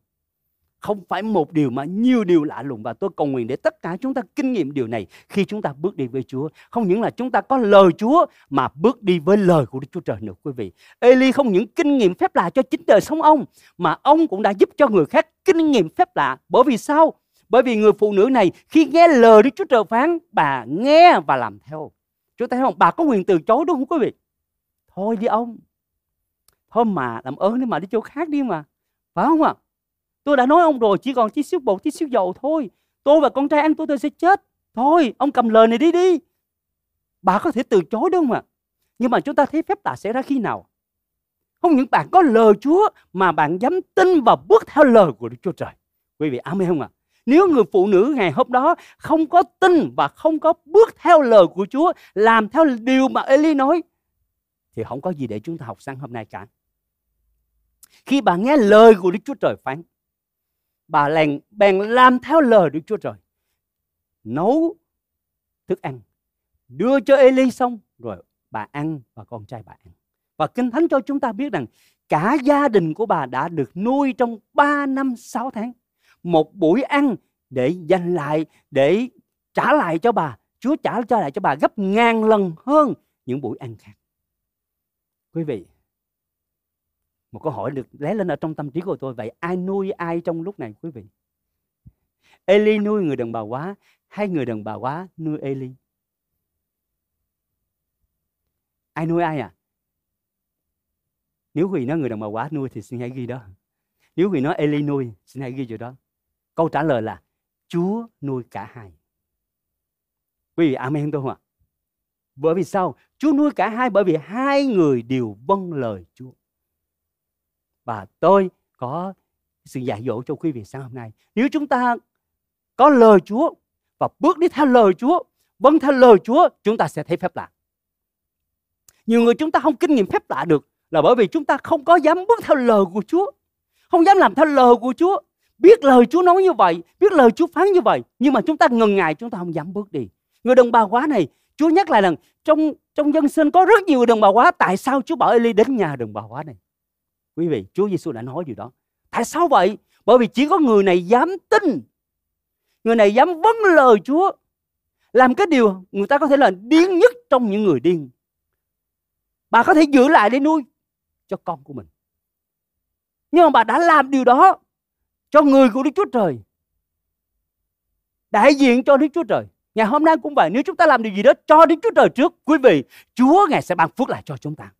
Không phải một điều mà nhiều điều lạ lùng và tôi cầu nguyện để tất cả chúng ta kinh nghiệm điều này khi chúng ta bước đi với Chúa. Không những là chúng ta có lời Chúa mà bước đi với lời của Đức Chúa Trời nữa quý vị. Eli không những kinh nghiệm phép lạ cho chính đời sống ông mà ông cũng đã giúp cho người khác kinh nghiệm phép lạ. Bởi vì sao? Bởi vì người phụ nữ này khi nghe lời Đức Chúa Trời phán, bà nghe và làm theo. Chúng ta thấy không? Bà có quyền từ chối đúng không quý vị? Thôi đi ông. Thôi mà làm ơn đi mà đi chỗ khác đi mà. Phải không ạ? À? Tôi đã nói ông rồi, chỉ còn tí xíu bột, tí xíu dầu thôi. Tôi và con trai ăn tôi tôi sẽ chết. Thôi, ông cầm lời này đi đi. Bà có thể từ chối đúng không ạ? Nhưng mà chúng ta thấy phép lạ xảy ra khi nào? Không những bạn có lời Chúa mà bạn dám tin và bước theo lời của Đức Chúa Trời. Quý vị amen không ạ? Nếu người phụ nữ ngày hôm đó không có tin và không có bước theo lời của Chúa, làm theo điều mà Eli nói, thì không có gì để chúng ta học sáng hôm nay cả. Khi bà nghe lời của Đức Chúa Trời phán, bà lèn bèn làm theo lời Đức Chúa Trời. Nấu thức ăn, đưa cho Eli xong rồi bà ăn và con trai bà ăn. Và Kinh Thánh cho chúng ta biết rằng cả gia đình của bà đã được nuôi trong 3 năm 6 tháng. Một buổi ăn để dành lại, để trả lại cho bà. Chúa trả cho lại cho bà gấp ngàn lần hơn những buổi ăn khác. Quý vị, một câu hỏi được lé lên ở trong tâm trí của tôi, vậy ai nuôi ai trong lúc này, quý vị? Eli nuôi người đàn bà quá, hay người đàn bà quá nuôi Eli ai nuôi ai à? Nếu quý vị nói người đàn bà quá nuôi thì xin hãy ghi đó. Nếu quý vị nói Eli nuôi, xin hãy ghi chỗ đó. Câu trả lời là, Chúa nuôi cả hai. Quý vị, amen tôi không ạ? Bởi vì sao? Chúa nuôi cả hai bởi vì hai người đều vâng lời Chúa và tôi có sự dạy dỗ cho quý vị sáng hôm nay. Nếu chúng ta có lời Chúa và bước đi theo lời Chúa, vâng theo lời Chúa, chúng ta sẽ thấy phép lạ. Nhiều người chúng ta không kinh nghiệm phép lạ được là bởi vì chúng ta không có dám bước theo lời của Chúa. Không dám làm theo lời của Chúa. Biết lời Chúa nói như vậy, biết lời Chúa phán như vậy, nhưng mà chúng ta ngần ngại, chúng ta không dám bước đi. Người đồng bào quá này, Chúa nhắc lại rằng trong trong dân sinh có rất nhiều đồng bào quá, tại sao Chúa bảo Eli đến nhà đồng bào quá này? Quý vị, Chúa Giêsu đã nói điều đó. Tại sao vậy? Bởi vì chỉ có người này dám tin. Người này dám vâng lời Chúa. Làm cái điều người ta có thể là điên nhất trong những người điên. Bà có thể giữ lại để nuôi cho con của mình. Nhưng mà bà đã làm điều đó cho người của Đức Chúa Trời. Đại diện cho Đức Chúa Trời. Ngày hôm nay cũng vậy, nếu chúng ta làm điều gì đó cho Đức Chúa Trời trước, quý vị, Chúa Ngài sẽ ban phước lại cho chúng ta.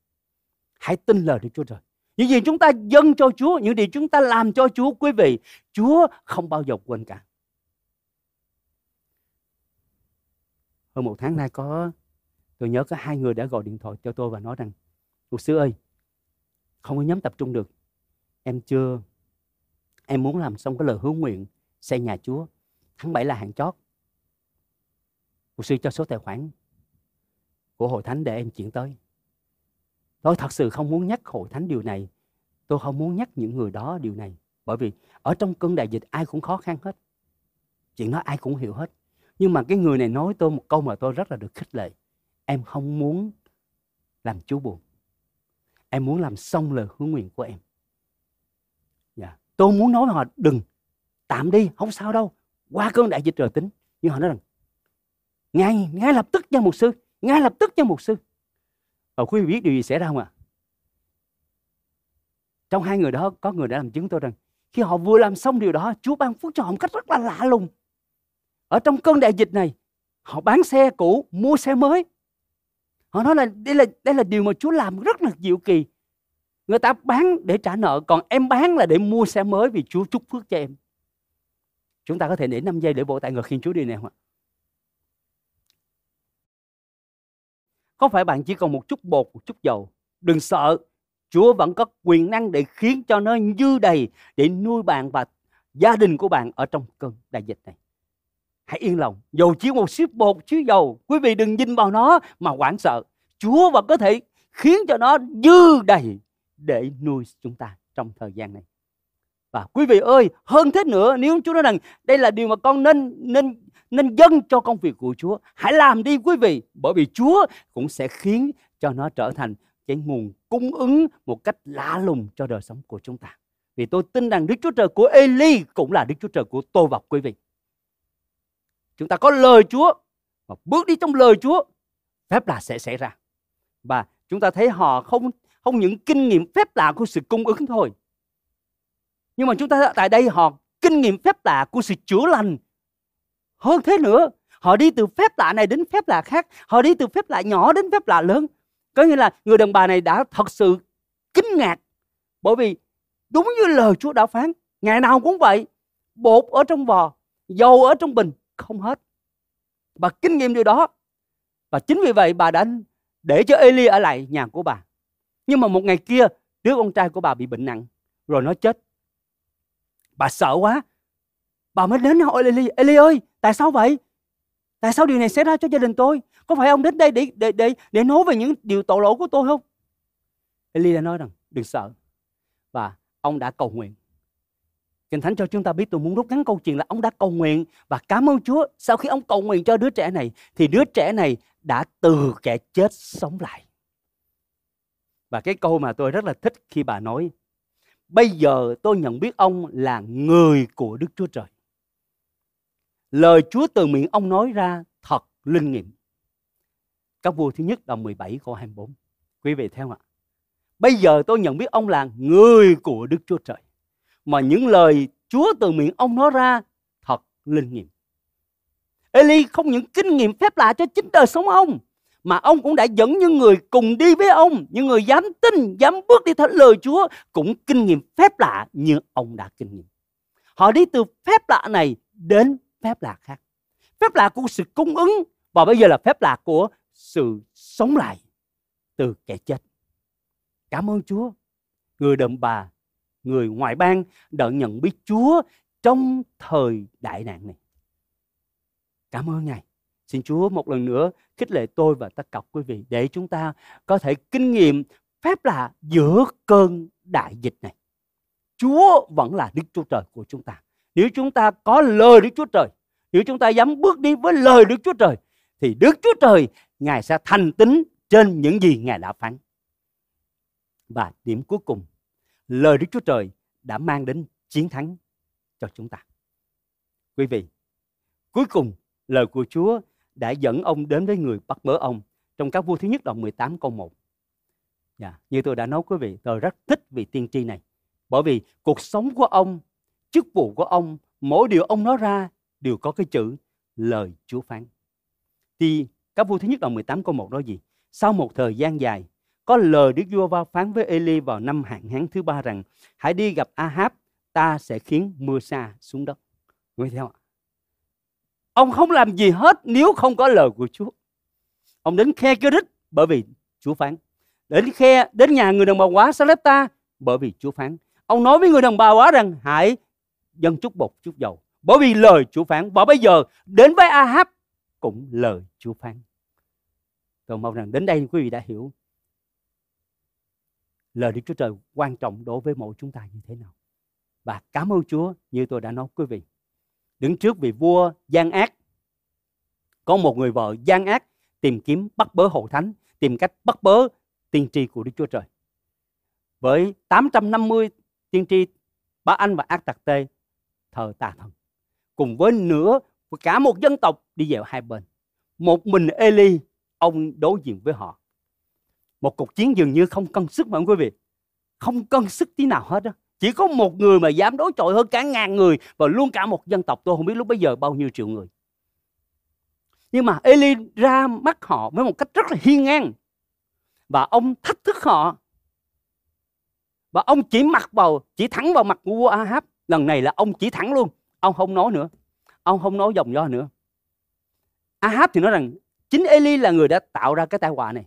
Hãy tin lời Đức Chúa Trời. Những gì chúng ta dâng cho Chúa, những điều chúng ta làm cho Chúa, quý vị, Chúa không bao giờ quên cả. Hơn một tháng nay có, tôi nhớ có hai người đã gọi điện thoại cho tôi và nói rằng, Mục sư ơi, không có nhóm tập trung được. Em chưa, em muốn làm xong cái lời hứa nguyện xây nhà Chúa. Tháng 7 là hạn chót. Mục sư cho số tài khoản của hội thánh để em chuyển tới. Tôi thật sự không muốn nhắc hội thánh điều này. Tôi không muốn nhắc những người đó điều này. Bởi vì ở trong cơn đại dịch ai cũng khó khăn hết. Chuyện đó ai cũng hiểu hết. Nhưng mà cái người này nói tôi một câu mà tôi rất là được khích lệ. Em không muốn làm chú buồn. Em muốn làm xong lời hứa nguyện của em. Dạ. Tôi muốn nói với họ đừng tạm đi, không sao đâu. Qua cơn đại dịch rồi tính. Nhưng họ nói rằng ngay ngay lập tức nha một sư, ngay lập tức nha một sư. Và quý vị biết điều gì xảy ra không ạ? Trong hai người đó có người đã làm chứng tôi rằng khi họ vừa làm xong điều đó, Chúa ban phước cho họ một cách rất là lạ lùng. Ở trong cơn đại dịch này, họ bán xe cũ, mua xe mới. Họ nói là đây là đây là điều mà Chúa làm rất là diệu kỳ. Người ta bán để trả nợ, còn em bán là để mua xe mới vì Chúa chúc phước cho em. Chúng ta có thể để 5 giây để vỗ tại ngược khi Chúa đi nè không ạ? Có phải bạn chỉ còn một chút bột, một chút dầu? Đừng sợ, Chúa vẫn có quyền năng để khiến cho nó dư đầy để nuôi bạn và gia đình của bạn ở trong cơn đại dịch này. Hãy yên lòng, dầu chỉ một xíu bột, xíu dầu, quý vị đừng nhìn vào nó mà hoảng sợ. Chúa vẫn có thể khiến cho nó dư đầy để nuôi chúng ta trong thời gian này. Và quý vị ơi, hơn thế nữa, nếu Chúa nói rằng đây là điều mà con nên nên nên dâng cho công việc của Chúa. Hãy làm đi quý vị, bởi vì Chúa cũng sẽ khiến cho nó trở thành cái nguồn cung ứng một cách lạ lùng cho đời sống của chúng ta. Vì tôi tin rằng Đức Chúa Trời của Eli cũng là Đức Chúa Trời của tôi và quý vị. Chúng ta có lời Chúa và bước đi trong lời Chúa, phép lạ sẽ xảy ra. Và chúng ta thấy họ không không những kinh nghiệm phép lạ của sự cung ứng thôi. Nhưng mà chúng ta tại đây họ kinh nghiệm phép lạ của sự chữa lành. Hơn thế nữa, họ đi từ phép lạ này đến phép lạ khác, họ đi từ phép lạ nhỏ đến phép lạ lớn. Có nghĩa là người đàn bà này đã thật sự kinh ngạc bởi vì đúng như lời Chúa đã phán, ngày nào cũng vậy, bột ở trong vò, dầu ở trong bình không hết. Bà kinh nghiệm điều đó. Và chính vì vậy bà đã để cho Eli ở lại nhà của bà. Nhưng mà một ngày kia, đứa con trai của bà bị bệnh nặng, rồi nó chết. Bà sợ quá. Bà mới đến hỏi Eli, Eli ơi, tại sao vậy? Tại sao điều này xảy ra cho gia đình tôi? Có phải ông đến đây để để để để nói về những điều tội lỗi của tôi không? Eli đã nói rằng, đừng sợ. Và ông đã cầu nguyện. Kinh Thánh cho chúng ta biết tôi muốn rút ngắn câu chuyện là ông đã cầu nguyện và cảm ơn Chúa. Sau khi ông cầu nguyện cho đứa trẻ này, thì đứa trẻ này đã từ kẻ chết sống lại. Và cái câu mà tôi rất là thích khi bà nói, Bây giờ tôi nhận biết ông là người của Đức Chúa Trời. Lời Chúa từ miệng ông nói ra thật linh nghiệm. Các vua thứ nhất đoạn 17 câu 24. Quý vị theo ạ. Bây giờ tôi nhận biết ông là người của Đức Chúa Trời. Mà những lời Chúa từ miệng ông nói ra thật linh nghiệm. Eli không những kinh nghiệm phép lạ cho chính đời sống ông mà ông cũng đã dẫn những người cùng đi với ông, những người dám tin, dám bước đi theo lời Chúa cũng kinh nghiệm phép lạ như ông đã kinh nghiệm. Họ đi từ phép lạ này đến phép lạ khác. Phép lạ của sự cung ứng và bây giờ là phép lạ của sự sống lại từ kẻ chết. Cảm ơn Chúa. Người đàn bà, người ngoại bang đã nhận biết Chúa trong thời đại nạn này. Cảm ơn Ngài. Xin Chúa một lần nữa khích lệ tôi và tất cả quý vị để chúng ta có thể kinh nghiệm phép lạ giữa cơn đại dịch này. Chúa vẫn là Đức Chúa Trời của chúng ta. Nếu chúng ta có lời Đức Chúa Trời, nếu chúng ta dám bước đi với lời Đức Chúa Trời, thì Đức Chúa Trời Ngài sẽ thành tính trên những gì Ngài đã phán. Và điểm cuối cùng, lời Đức Chúa Trời đã mang đến chiến thắng cho chúng ta. Quý vị, cuối cùng lời của Chúa đã dẫn ông đến với người bắt bớ ông trong các vua thứ nhất đoạn 18 câu 1. Dạ, như tôi đã nói quý vị, tôi rất thích vị tiên tri này. Bởi vì cuộc sống của ông, chức vụ của ông, mỗi điều ông nói ra đều có cái chữ lời Chúa phán. Thì các vua thứ nhất đoạn 18 câu 1 nói gì? Sau một thời gian dài, có lời Đức vua va phán với Eli vào năm hạn hán thứ ba rằng hãy đi gặp Ahab, ta sẽ khiến mưa xa xuống đất. Nghe theo ạ? Ông không làm gì hết nếu không có lời của Chúa. Ông đến khe cơ rít bởi vì Chúa phán. Đến khe, đến nhà người đồng bào quá ta bởi vì Chúa phán. Ông nói với người đồng bào quá rằng hãy dân chút bột, chút dầu. Bởi vì lời Chúa phán. Và bây giờ đến với Ahab cũng lời Chúa phán. Tôi mong rằng đến đây quý vị đã hiểu lời Đức Chúa Trời quan trọng đối với mỗi chúng ta như thế nào. Và cảm ơn Chúa như tôi đã nói quý vị đứng trước vị vua gian ác, có một người vợ gian ác tìm kiếm bắt bớ hậu thánh, tìm cách bắt bớ tiên tri của Đức Chúa Trời với 850 tiên tri Ba Anh và Ác Tạc Tê thờ tà thần cùng với nữa cả một dân tộc đi vào hai bên một mình Eli ông đối diện với họ một cuộc chiến dường như không cân sức mà quý vị không cân sức tí nào hết đó chỉ có một người mà dám đối chọi hơn cả ngàn người và luôn cả một dân tộc tôi không biết lúc bấy giờ bao nhiêu triệu người. Nhưng mà Eli ra mắt họ với một cách rất là hiên ngang. Và ông thách thức họ. Và ông chỉ mặc vào, chỉ thẳng vào mặt của vua Ahab. Lần này là ông chỉ thẳng luôn. Ông không nói nữa. Ông không nói dòng do nữa. Ahab thì nói rằng chính Eli là người đã tạo ra cái tai họa này.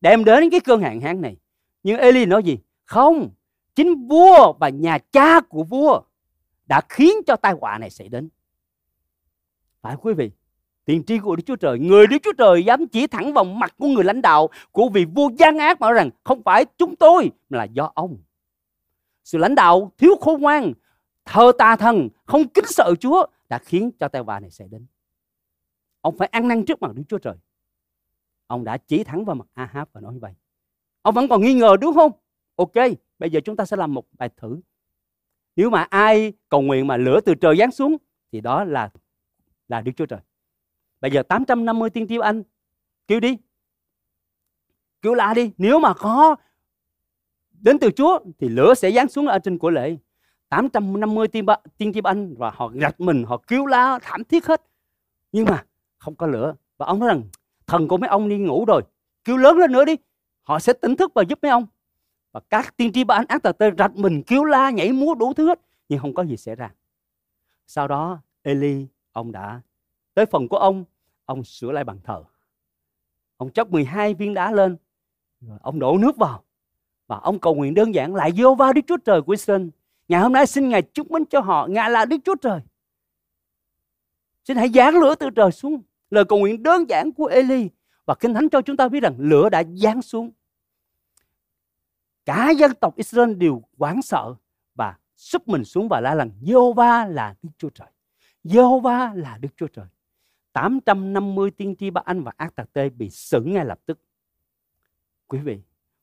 Đem đến cái cơn hạn hán này. Nhưng Eli nói gì? Không, chính vua và nhà cha của vua đã khiến cho tai họa này xảy đến. Phải quý vị, tiền tri của Đức Chúa Trời, người Đức Chúa Trời dám chỉ thẳng vào mặt của người lãnh đạo của vị vua gian ác mà nói rằng không phải chúng tôi mà là do ông. Sự lãnh đạo thiếu khôn ngoan, thờ tà thần, không kính sợ Chúa đã khiến cho tai họa này xảy đến. ông phải ăn năn trước mặt Đức Chúa Trời. Ông đã chỉ thẳng vào mặt Ahab và nói như vậy. Ông vẫn còn nghi ngờ đúng không? Ok, bây giờ chúng ta sẽ làm một bài thử. Nếu mà ai cầu nguyện mà lửa từ trời giáng xuống thì đó là là Đức Chúa Trời. Bây giờ 850 tiên tiêu anh kêu đi. Kêu la đi. Nếu mà có đến từ Chúa thì lửa sẽ giáng xuống ở trên của lễ. 850 tiên, ba, tiên kim anh và họ gạch mình, họ kêu la thảm thiết hết. Nhưng mà không có lửa. Và ông nói rằng thần của mấy ông đi ngủ rồi. Kêu lớn lên nữa đi. Họ sẽ tỉnh thức và giúp mấy ông. Và các tiên tri ba anh ác tà tê rạch mình kêu la nhảy múa đủ thứ hết. Nhưng không có gì xảy ra. Sau đó Eli ông đã tới phần của ông ông sửa lại bàn thờ ông chốc 12 viên đá lên ông đổ nước vào và ông cầu nguyện đơn giản lại vô va Đức Chúa Trời của Israel ngày hôm nay xin Ngài chúc mến cho họ Ngài là Đức Chúa Trời xin hãy giáng lửa từ trời xuống lời cầu nguyện đơn giản của Eli và kinh thánh cho chúng ta biết rằng lửa đã giáng xuống cả dân tộc Israel đều hoảng sợ và súp mình xuống và la rằng Jehovah là Đức Chúa Trời. Jehovah là Đức Chúa Trời. 850 tiên tri Ba Anh và Ác Tạc Tê bị xử ngay lập tức. Quý vị,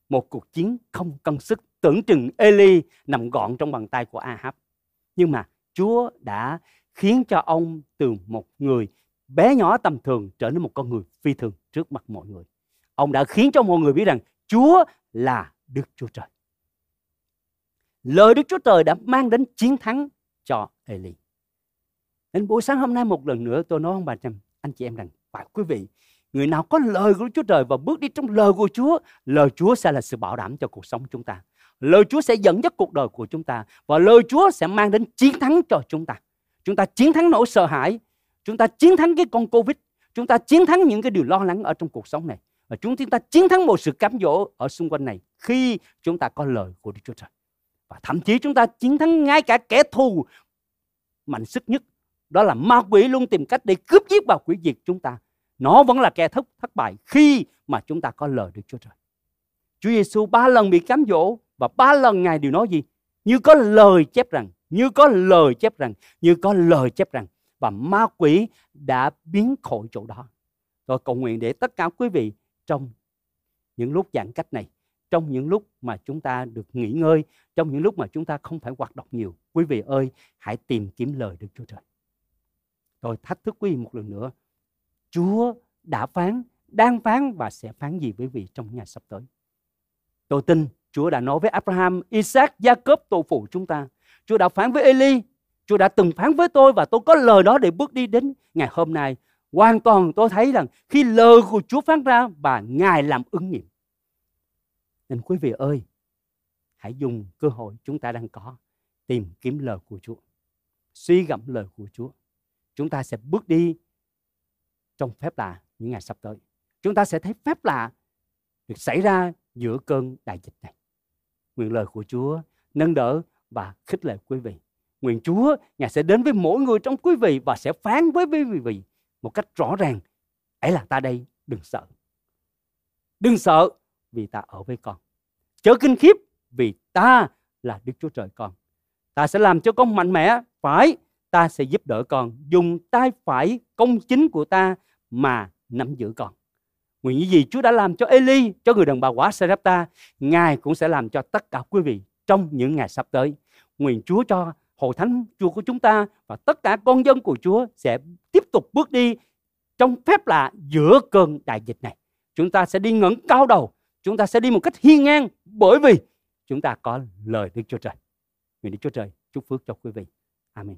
một cuộc chiến không cân sức tưởng chừng Eli nằm gọn trong bàn tay của Ahab. Nhưng mà Chúa đã khiến cho ông từ một người bé nhỏ tầm thường trở nên một con người phi thường trước mặt mọi người. Ông đã khiến cho mọi người biết rằng Chúa là Đức Chúa Trời. Lời Đức Chúa Trời đã mang đến chiến thắng cho Eli. Nên buổi sáng hôm nay một lần nữa, tôi nói ông bà chăm anh chị em rằng phải quý vị người nào có lời của Chúa Trời và bước đi trong lời của Chúa, lời Chúa sẽ là sự bảo đảm cho cuộc sống chúng ta. Lời Chúa sẽ dẫn dắt cuộc đời của chúng ta và lời Chúa sẽ mang đến chiến thắng cho chúng ta. Chúng ta chiến thắng nỗi sợ hãi, chúng ta chiến thắng cái con Covid, chúng ta chiến thắng những cái điều lo lắng ở trong cuộc sống này và chúng ta chiến thắng một sự cám dỗ ở xung quanh này khi chúng ta có lời của Đức Chúa Trời. Và thậm chí chúng ta chiến thắng ngay cả kẻ thù mạnh sức nhất đó là ma quỷ luôn tìm cách để cướp giết và hủy diệt chúng ta nó vẫn là kẻ thất thất bại khi mà chúng ta có lời Đức Chúa Trời. Chúa Giêsu ba lần bị cám dỗ và ba lần ngài đều nói gì? Như có lời chép rằng, như có lời chép rằng, như có lời chép rằng. Và ma quỷ đã biến khỏi chỗ đó. Tôi cầu nguyện để tất cả quý vị trong những lúc giãn cách này, trong những lúc mà chúng ta được nghỉ ngơi, trong những lúc mà chúng ta không phải hoạt động nhiều, quý vị ơi, hãy tìm kiếm lời Đức Chúa Trời. Tôi thách thức quý vị một lần nữa. Chúa đã phán, đang phán và sẽ phán gì với vị trong ngày sắp tới. Tôi tin Chúa đã nói với Abraham, Isaac, Jacob tổ phụ chúng ta. Chúa đã phán với Eli. Chúa đã từng phán với tôi và tôi có lời đó để bước đi đến ngày hôm nay. Hoàn toàn tôi thấy rằng khi lời của Chúa phán ra và Ngài làm ứng nghiệm. Nên quý vị ơi, hãy dùng cơ hội chúng ta đang có tìm kiếm lời của Chúa. Suy gẫm lời của Chúa chúng ta sẽ bước đi trong phép lạ những ngày sắp tới. Chúng ta sẽ thấy phép lạ được xảy ra giữa cơn đại dịch này. Nguyện lời của Chúa nâng đỡ và khích lệ quý vị. Nguyện Chúa Ngài sẽ đến với mỗi người trong quý vị và sẽ phán với quý vị một cách rõ ràng. Ấy là ta đây, đừng sợ. Đừng sợ vì ta ở với con. Chớ kinh khiếp vì ta là Đức Chúa Trời con. Ta sẽ làm cho con mạnh mẽ, phải ta sẽ giúp đỡ con dùng tay phải công chính của ta mà nắm giữ con. Nguyện những gì Chúa đã làm cho Eli, cho người đàn bà quả Sarepta, Ngài cũng sẽ làm cho tất cả quý vị trong những ngày sắp tới. Nguyện Chúa cho hội thánh Chúa của chúng ta và tất cả con dân của Chúa sẽ tiếp tục bước đi trong phép lạ giữa cơn đại dịch này. Chúng ta sẽ đi ngẩng cao đầu, chúng ta sẽ đi một cách hiên ngang bởi vì chúng ta có lời Đức Chúa Trời. Nguyện Đức Chúa Trời chúc phước cho quý vị. Amen.